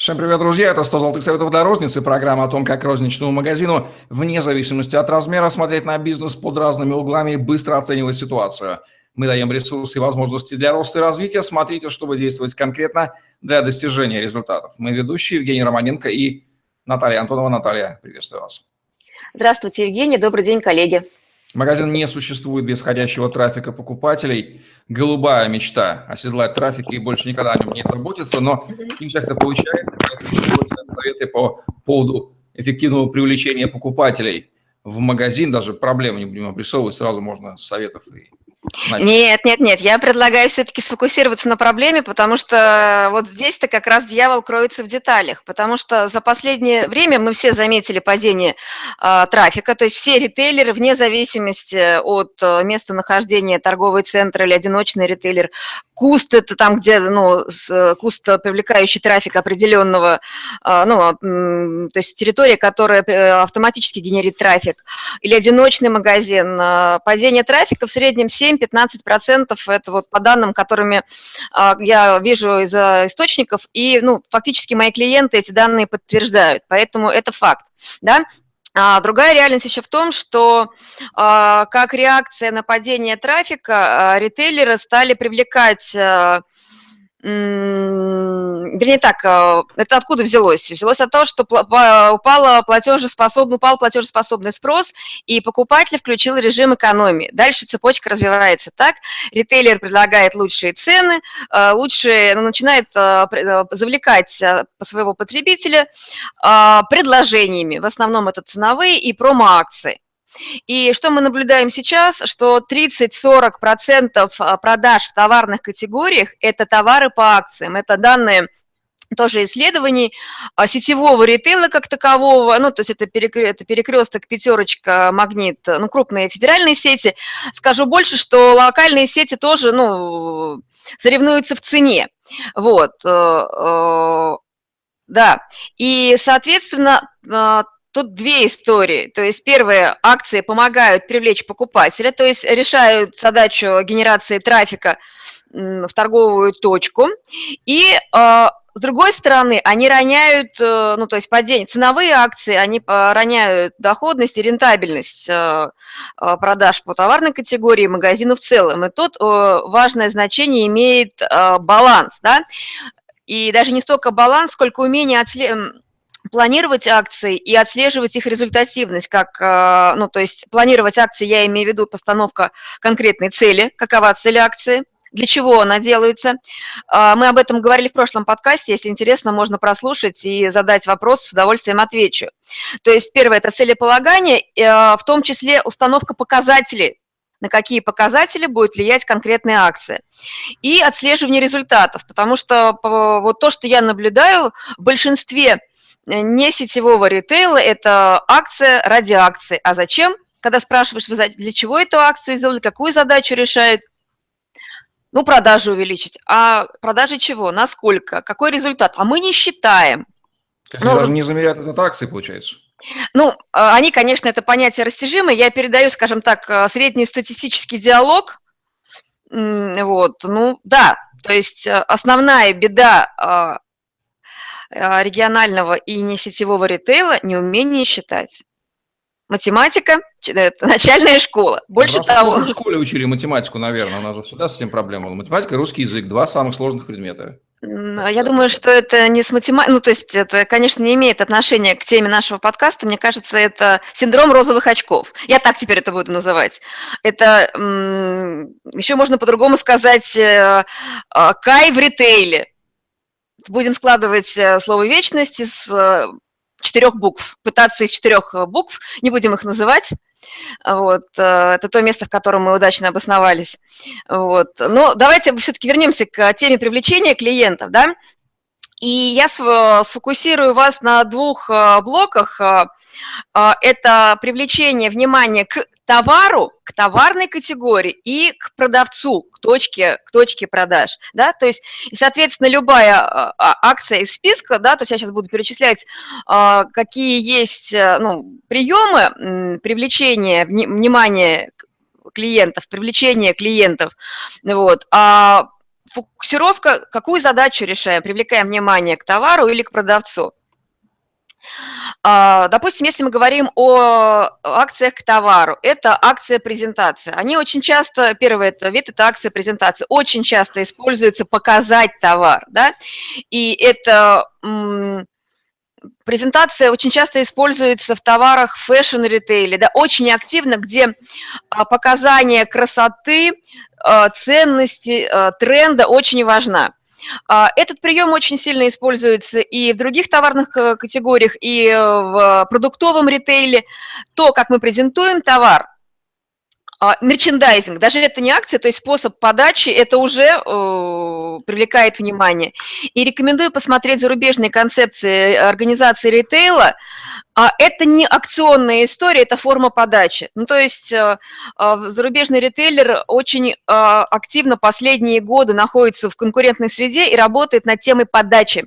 Всем привет, друзья! Это 100 золотых советов для розницы. Программа о том, как розничному магазину, вне зависимости от размера, смотреть на бизнес под разными углами и быстро оценивать ситуацию. Мы даем ресурсы и возможности для роста и развития. Смотрите, чтобы действовать конкретно для достижения результатов. Мы ведущие Евгений Романенко и Наталья Антонова. Наталья, приветствую вас. Здравствуйте, Евгений. Добрый день, коллеги. Магазин не существует без ходящего трафика покупателей. Голубая мечта – оседлать трафик и больше никогда о нем не заботиться, но не это получается. Советы по поводу эффективного привлечения покупателей в магазин, даже проблемы не будем обрисовывать, сразу можно советов и Нет, нет, нет, я предлагаю все-таки сфокусироваться на проблеме, потому что вот здесь-то как раз дьявол кроется в деталях, потому что за последнее время мы все заметили падение э, трафика, то есть все ритейлеры, вне зависимости от э, места нахождения, торговый центр или одиночный ритейлер, куст это там, где, ну, с, куст, привлекающий трафик определенного, э, ну, э, то есть территория, которая э, автоматически генерит трафик, или одиночный магазин, э, падение трафика в среднем 7 7-15% это вот по данным, которыми а, я вижу из источников, и ну, фактически мои клиенты эти данные подтверждают, поэтому это факт. Да? А другая реальность еще в том, что а, как реакция на падение трафика, а, ритейлеры стали привлекать а, вернее так, э, это откуда взялось? Взялось от того, что упала платежеспособный, упал платежеспособный спрос, и покупатель включил режим экономии. Дальше цепочка развивается так, ритейлер предлагает лучшие цены, э, лучшие, ну, начинает э, завлекать своего потребителя предложениями, в основном это ценовые и промо-акции. И что мы наблюдаем сейчас, что 30-40% а, продаж в товарных категориях – это товары по акциям, это данные тоже исследований а, сетевого ритейла как такового, ну, то есть это, перекр... это перекресток, пятерочка, магнит, ну, крупные федеральные сети. Скажу больше, что локальные сети тоже, ну, соревнуются в цене. Вот, э, э, да, и, соответственно, а, Тут две истории. То есть первые акции помогают привлечь покупателя, то есть решают задачу генерации трафика в торговую точку. И а, с другой стороны, они роняют, э, ну, то есть падение, ценовые акции, они роняют доходность и рентабельность э, э, продаж по товарной категории, магазину в целом. И тут важное значение имеет баланс, да, и даже не столько баланс, сколько умение отслеживать планировать акции и отслеживать их результативность, как, э, ну, то есть планировать акции, я имею в виду постановка конкретной цели, какова цель акции, для чего она делается. Э, мы об этом говорили в прошлом подкасте, если интересно, можно прослушать и задать вопрос, с удовольствием отвечу. То есть первое – это целеполагание, э, в том числе установка показателей, на какие показатели будет влиять конкретная акция. И отслеживание результатов, потому что вот то, что я наблюдаю, в большинстве не сетевого ритейла, это акция ради акции. А зачем? Когда спрашиваешь, вы для чего эту акцию сделали, какую задачу решает, ну, продажи увеличить. А продажи чего? Насколько? Какой результат? А мы не считаем. То есть ну, даже не замеряют это акции, получается? Ну, а, они, конечно, это понятие растяжимое. Я передаю, скажем так, э, средний статистический диалог. Вот, ну, да, то есть э, основная беда а, регионального и не сетевого ритейла неумение считать. Математика – это начальная школа. Больше ну, того… В школе учили математику, наверное, у нас же всегда с этим проблема была. Математика русский язык – два самых сложных предмета. Я думаю, что это не с математикой, ну, то есть это, конечно, не имеет отношения к теме нашего подкаста. Мне кажется, это синдром розовых очков. Я так теперь это буду называть. Это еще можно по-другому сказать э, а, кай в ритейле будем складывать э, слово «вечность» из э, четырех букв, пытаться из четырех э, букв, не будем их называть, вот, это то место, в котором мы удачно обосновались. Вот. Но давайте все-таки вернемся к теме привлечения клиентов, да, и я сфокусирую вас на двух блоках. Это привлечение внимания к товару, к товарной категории и к продавцу, к точке, к точке продаж. Да? То есть, и, соответственно, любая а, акция из списка, да, то есть я сейчас буду перечислять, какие есть ну, приемы привлечения внимания клиентов, привлечения клиентов. Вот. А фокусировка, какую задачу решаем, привлекаем внимание к товару или к продавцу. А, допустим, если мы говорим о акциях к товару, это акция презентация. Они очень часто, первый вид, это акция презентации, очень часто используется показать товар, да, и это презентация очень часто используется в товарах fashion-ритейле, да, очень активно, где а, показание красоты, а, ценности, тренда очень важна. А, этот прием очень сильно используется и в других товарных э, категориях, и э, в продуктовом ритейле. То, как мы презентуем товар, мерчендайзинг, даже это не акция, то есть способ подачи, это уже э, привлекает внимание. И рекомендую посмотреть зарубежные концепции организации ритейла, а это не акционная история, это форма подачи. Ну, то есть э, э, зарубежный ритейлер очень э, активно последние годы находится в конкурентной среде и работает над темой подачи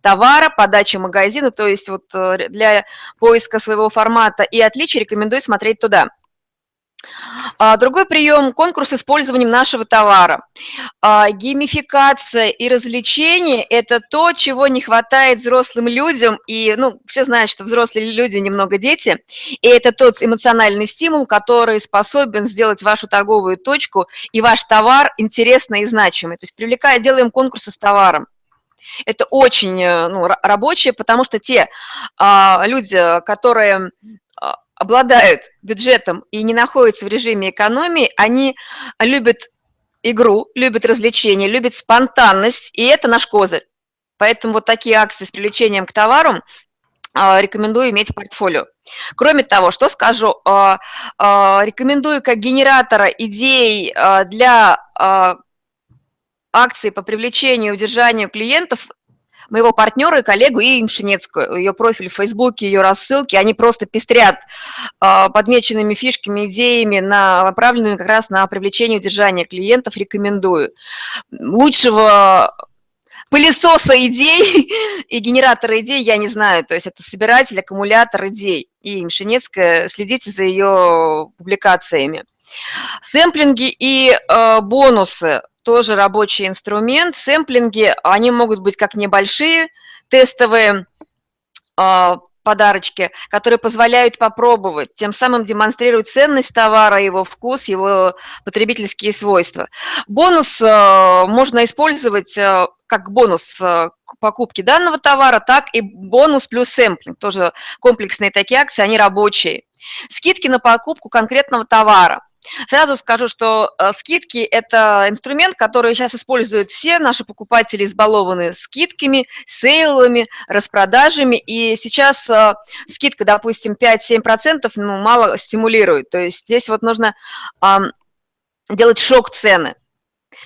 товара, подачи магазина, то есть вот для поиска своего формата и отличий рекомендую смотреть туда. А, другой прием – конкурс с использованием нашего товара. А, геймификация и развлечение – это то, чего не хватает взрослым людям. И ну, все знают, что взрослые люди немного дети. И это тот эмоциональный стимул, который способен сделать вашу торговую точку и ваш товар интересный и значимый. То есть привлекая, делаем конкурсы с товаром. Это очень э, ну, рабочее, потому что те а, люди, которые обладают бюджетом и не находятся в режиме экономии, они любят игру, любят развлечения, любят спонтанность, и это наш козырь. Поэтому вот такие акции с привлечением к товару а, рекомендую иметь в портфолио. Кроме того, что скажу, а, а, рекомендую как генератора идей для акции по привлечению и удержанию клиентов моего партнера и коллегу Ирину Шинецкую. Ее профиль в Фейсбуке, ее рассылки, они просто пестрят э, подмеченными фишками, идеями, направленными как раз на привлечение и удержание клиентов. Рекомендую. Лучшего пылесоса идей и генератора идей я не знаю. То есть это собиратель, аккумулятор идей. И Мшинецкая, следите за ее публикациями. Сэмплинги и э, бонусы тоже рабочий инструмент. Сэмплинги, они могут быть как небольшие тестовые а, подарочки, которые позволяют попробовать, тем самым демонстрировать ценность товара, его вкус, его потребительские свойства. Бонус э, можно использовать э, как бонус э, к покупке данного товара, так и бонус плюс сэмплинг, тоже комплексные такие акции, они рабочие. Скидки на покупку конкретного товара – Сразу скажу, что э, скидки – это инструмент, который сейчас используют все наши покупатели, избалованы скидками, сейлами, распродажами, и сейчас э, скидка, допустим, 5-7% ну, мало стимулирует. То есть здесь вот нужно делать шок цены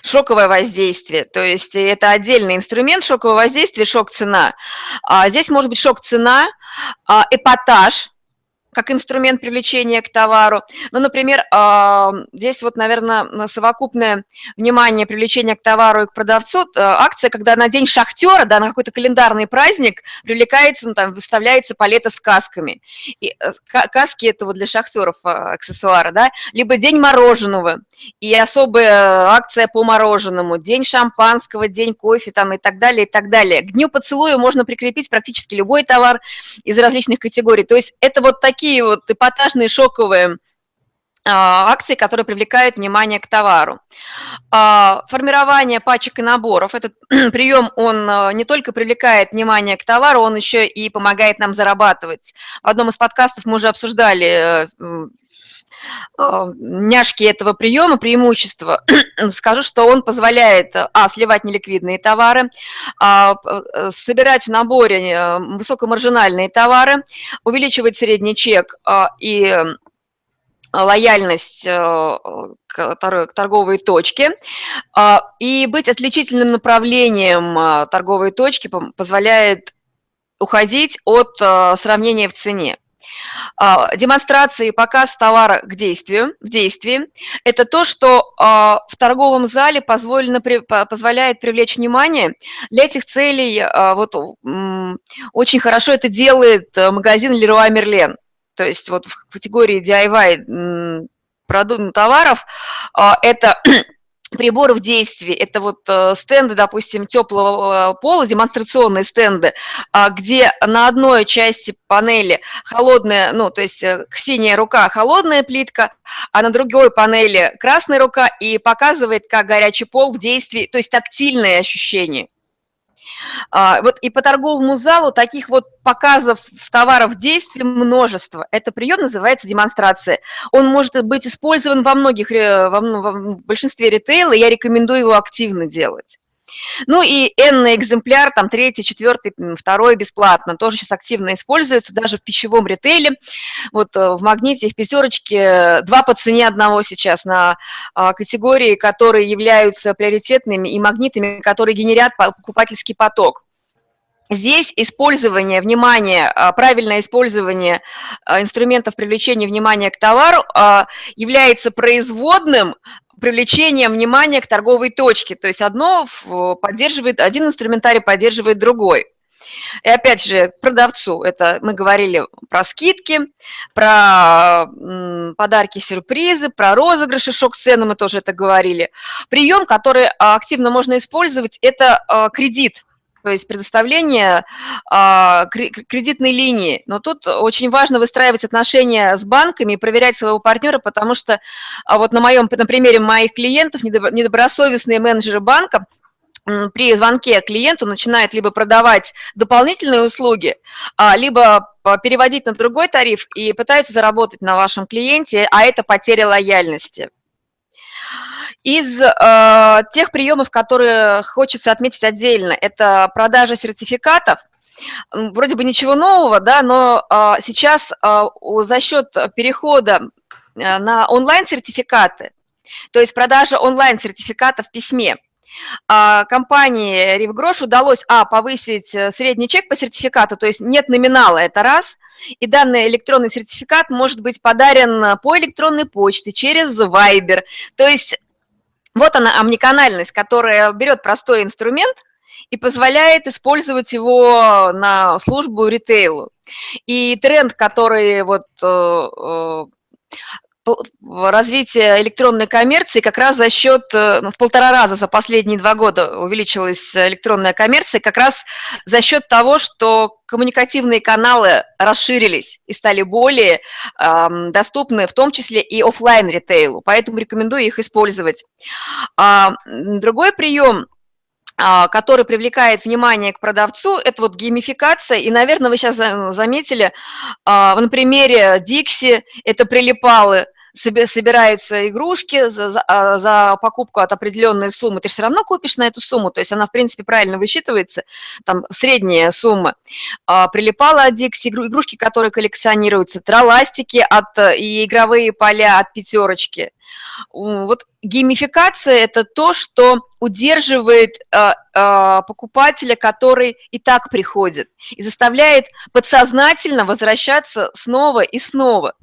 шоковое воздействие, то есть это отдельный инструмент шокового воздействия, шок-цена. А здесь может быть шок-цена, а, эпатаж, как инструмент привлечения к товару. Ну, например, а, здесь вот, наверное, совокупное внимание привлечения к товару и к продавцу. Э, акция, когда на день шахтера, да, на какой-то календарный праздник привлекается, ну, там, выставляется палета с касками. И э, каски – это вот для шахтеров а, аксессуары, да, либо день мороженого и особая акция по мороженому, день шампанского, день кофе там и так далее, и так далее. К дню поцелуя можно прикрепить практически любой товар из различных категорий. То есть это вот такие такие вот эпатажные шоковые а, акции, которые привлекают внимание к товару. А, формирование пачек и наборов. Этот прием, он а, не только привлекает внимание к товару, он еще и помогает нам зарабатывать. В одном из подкастов мы уже обсуждали э, няшки этого приема, преимущества. Скажу, что он позволяет, а, сливать неликвидные товары, а, э, собирать в наборе э, высокомаржинальные товары, увеличивать средний чек а, и лояльность э, к торговой точке и быть отличительным направлением торговой точки позволяет уходить от сравнения в цене. А, демонстрации показ товара к действию, в действии – это то, что а, в торговом зале позволено, позволяет привлечь внимание. Для этих целей а, вот, очень хорошо это делает э, магазин Leroy Merlin. То есть вот в категории DIY товаров это приборов действий. Это вот э, стенды, допустим, теплого э, пола, демонстрационные стенды, э, где на одной части панели холодная, ну, то есть э, синяя рука – холодная плитка, а на другой панели красная рука и показывает, как горячий пол в действии, то есть тактильные ощущения. А, вот и по торговому залу таких вот показов товаров действий множество. Это прием называется демонстрация. Он может быть использован во многих, во, в большинстве ритейла, я рекомендую его активно делать. Ну и n экземпляр, там третий, четвертый, второй бесплатно, тоже сейчас активно используется, даже в пищевом ритейле. Вот э, в «Магните» в «Пятерочке» два по цене одного сейчас на а, категории, которые являются приоритетными и магнитами, которые генерят покупательский поток. Здесь использование внимания, а, правильное использование а, инструментов привлечения внимания к товару является производным привлечение внимания к торговой точке. То есть одно поддерживает, один инструментарий поддерживает другой. И опять же, к продавцу, это мы говорили про скидки, про подарки, сюрпризы, про розыгрыши, шок-цены, мы тоже это говорили. Прием, который активно можно использовать, это а, кредит то есть предоставление а, кредитной линии. Но тут очень важно выстраивать отношения с банками и проверять своего партнера, потому что а вот на моем, на примере моих клиентов, недобросовестные менеджеры банка при звонке клиенту начинают либо продавать дополнительные услуги, а, либо переводить на другой тариф и пытаются заработать на вашем клиенте, а это потеря лояльности. Из э, тех приемов, которые хочется отметить отдельно, это продажа сертификатов. Вроде бы ничего нового, да, но э, сейчас э, за счет перехода э, на онлайн-сертификаты, то есть продажа онлайн-сертификата в письме, а, компании Ривгрош удалось, а, повысить э, средний чек по сертификату, то есть нет номинала, это раз, и данный электронный сертификат может быть подарен по электронной почте, через Viber, то есть вот она, омниканальность, которая берет простой инструмент и позволяет использовать его на службу ритейлу. И тренд, который вот э, э, развитие электронной коммерции как раз за счет, э, ну, в полтора раза за последние два года увеличилась электронная коммерция, как раз за счет того, что коммуникативные каналы расширились и стали более э, доступны, в том числе и офлайн ритейлу, поэтому рекомендую их использовать. А, другой прием а, который привлекает внимание к продавцу, это вот геймификация, и, наверное, вы сейчас заметили, а, на примере Dixie это прилипалы, собираются игрушки за, за, а, за покупку от определенной суммы, ты все равно купишь на эту сумму, то есть она, в принципе, правильно высчитывается, там средняя сумма. А, прилипала от Dixie, игрушки, которые коллекционируются, троластики от, и игровые поля от пятерочки. Вот геймификация – это то, что удерживает э, э, покупателя, который и так приходит, и заставляет подсознательно возвращаться снова и снова –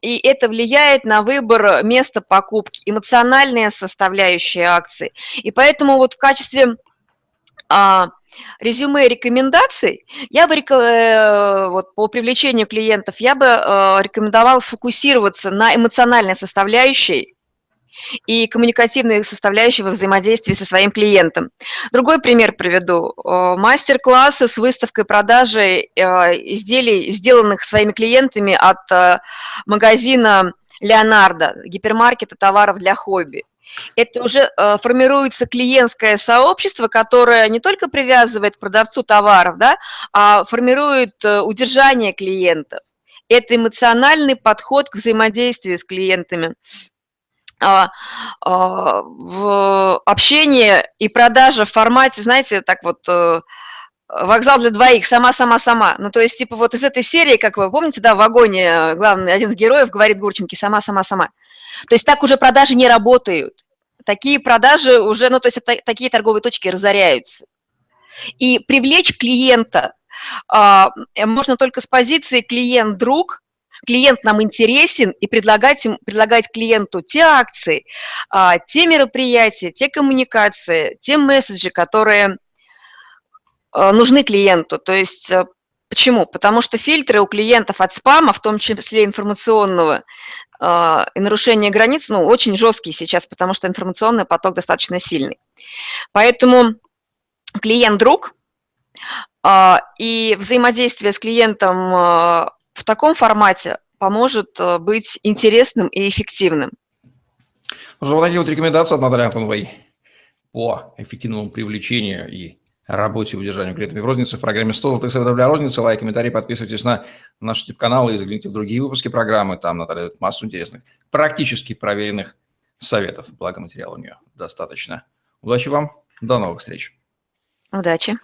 и это влияет на выбор места покупки, эмоциональная составляющая акции. И поэтому вот в качестве а, резюме рекомендаций, я бы э, вот, по привлечению клиентов, я бы э, рекомендовала сфокусироваться на эмоциональной составляющей и коммуникативной составляющей во взаимодействии со своим клиентом. Другой пример приведу. Мастер-классы с выставкой продажи э, изделий, сделанных своими клиентами от э, магазина Леонардо, гипермаркета товаров для хобби. Это уже э, формируется клиентское сообщество, которое не только привязывает к продавцу товаров, да, а формирует удержание клиентов. Это эмоциональный подход к взаимодействию с клиентами. А, а, в общение и продажа в формате, знаете, так вот э, вокзал для двоих, сама-сама-сама. Ну, то есть, типа, вот из этой серии, как вы помните, да, в вагоне э, главный, один из героев говорит Гурченко, сама-сама-сама. То есть так уже продажи не работают. Такие продажи уже, ну, то есть такие торговые точки разоряются. И привлечь клиента а, можно только с позиции клиент-друг, клиент нам интересен, и предлагать, им, предлагать клиенту те акции, а, те мероприятия, те коммуникации, те месседжи, которые а, нужны клиенту. То есть а, Почему? Потому что фильтры у клиентов от спама, в том числе информационного, и нарушения границ, ну, очень жесткие сейчас, потому что информационный поток достаточно сильный. Поэтому клиент-друг и взаимодействие с клиентом в таком формате поможет быть интересным и эффективным. Вот такие вот рекомендации от Натальи Антоновой по эффективному привлечению и работе и удержанию клиентами в рознице в программе 100 золотых советов для розницы. Лайк, комментарий, подписывайтесь на наш YouTube-канал и загляните в другие выпуски программы. Там Наталья дает массу интересных, практически проверенных советов. Благо материала у нее достаточно. Удачи вам. До новых встреч. Удачи.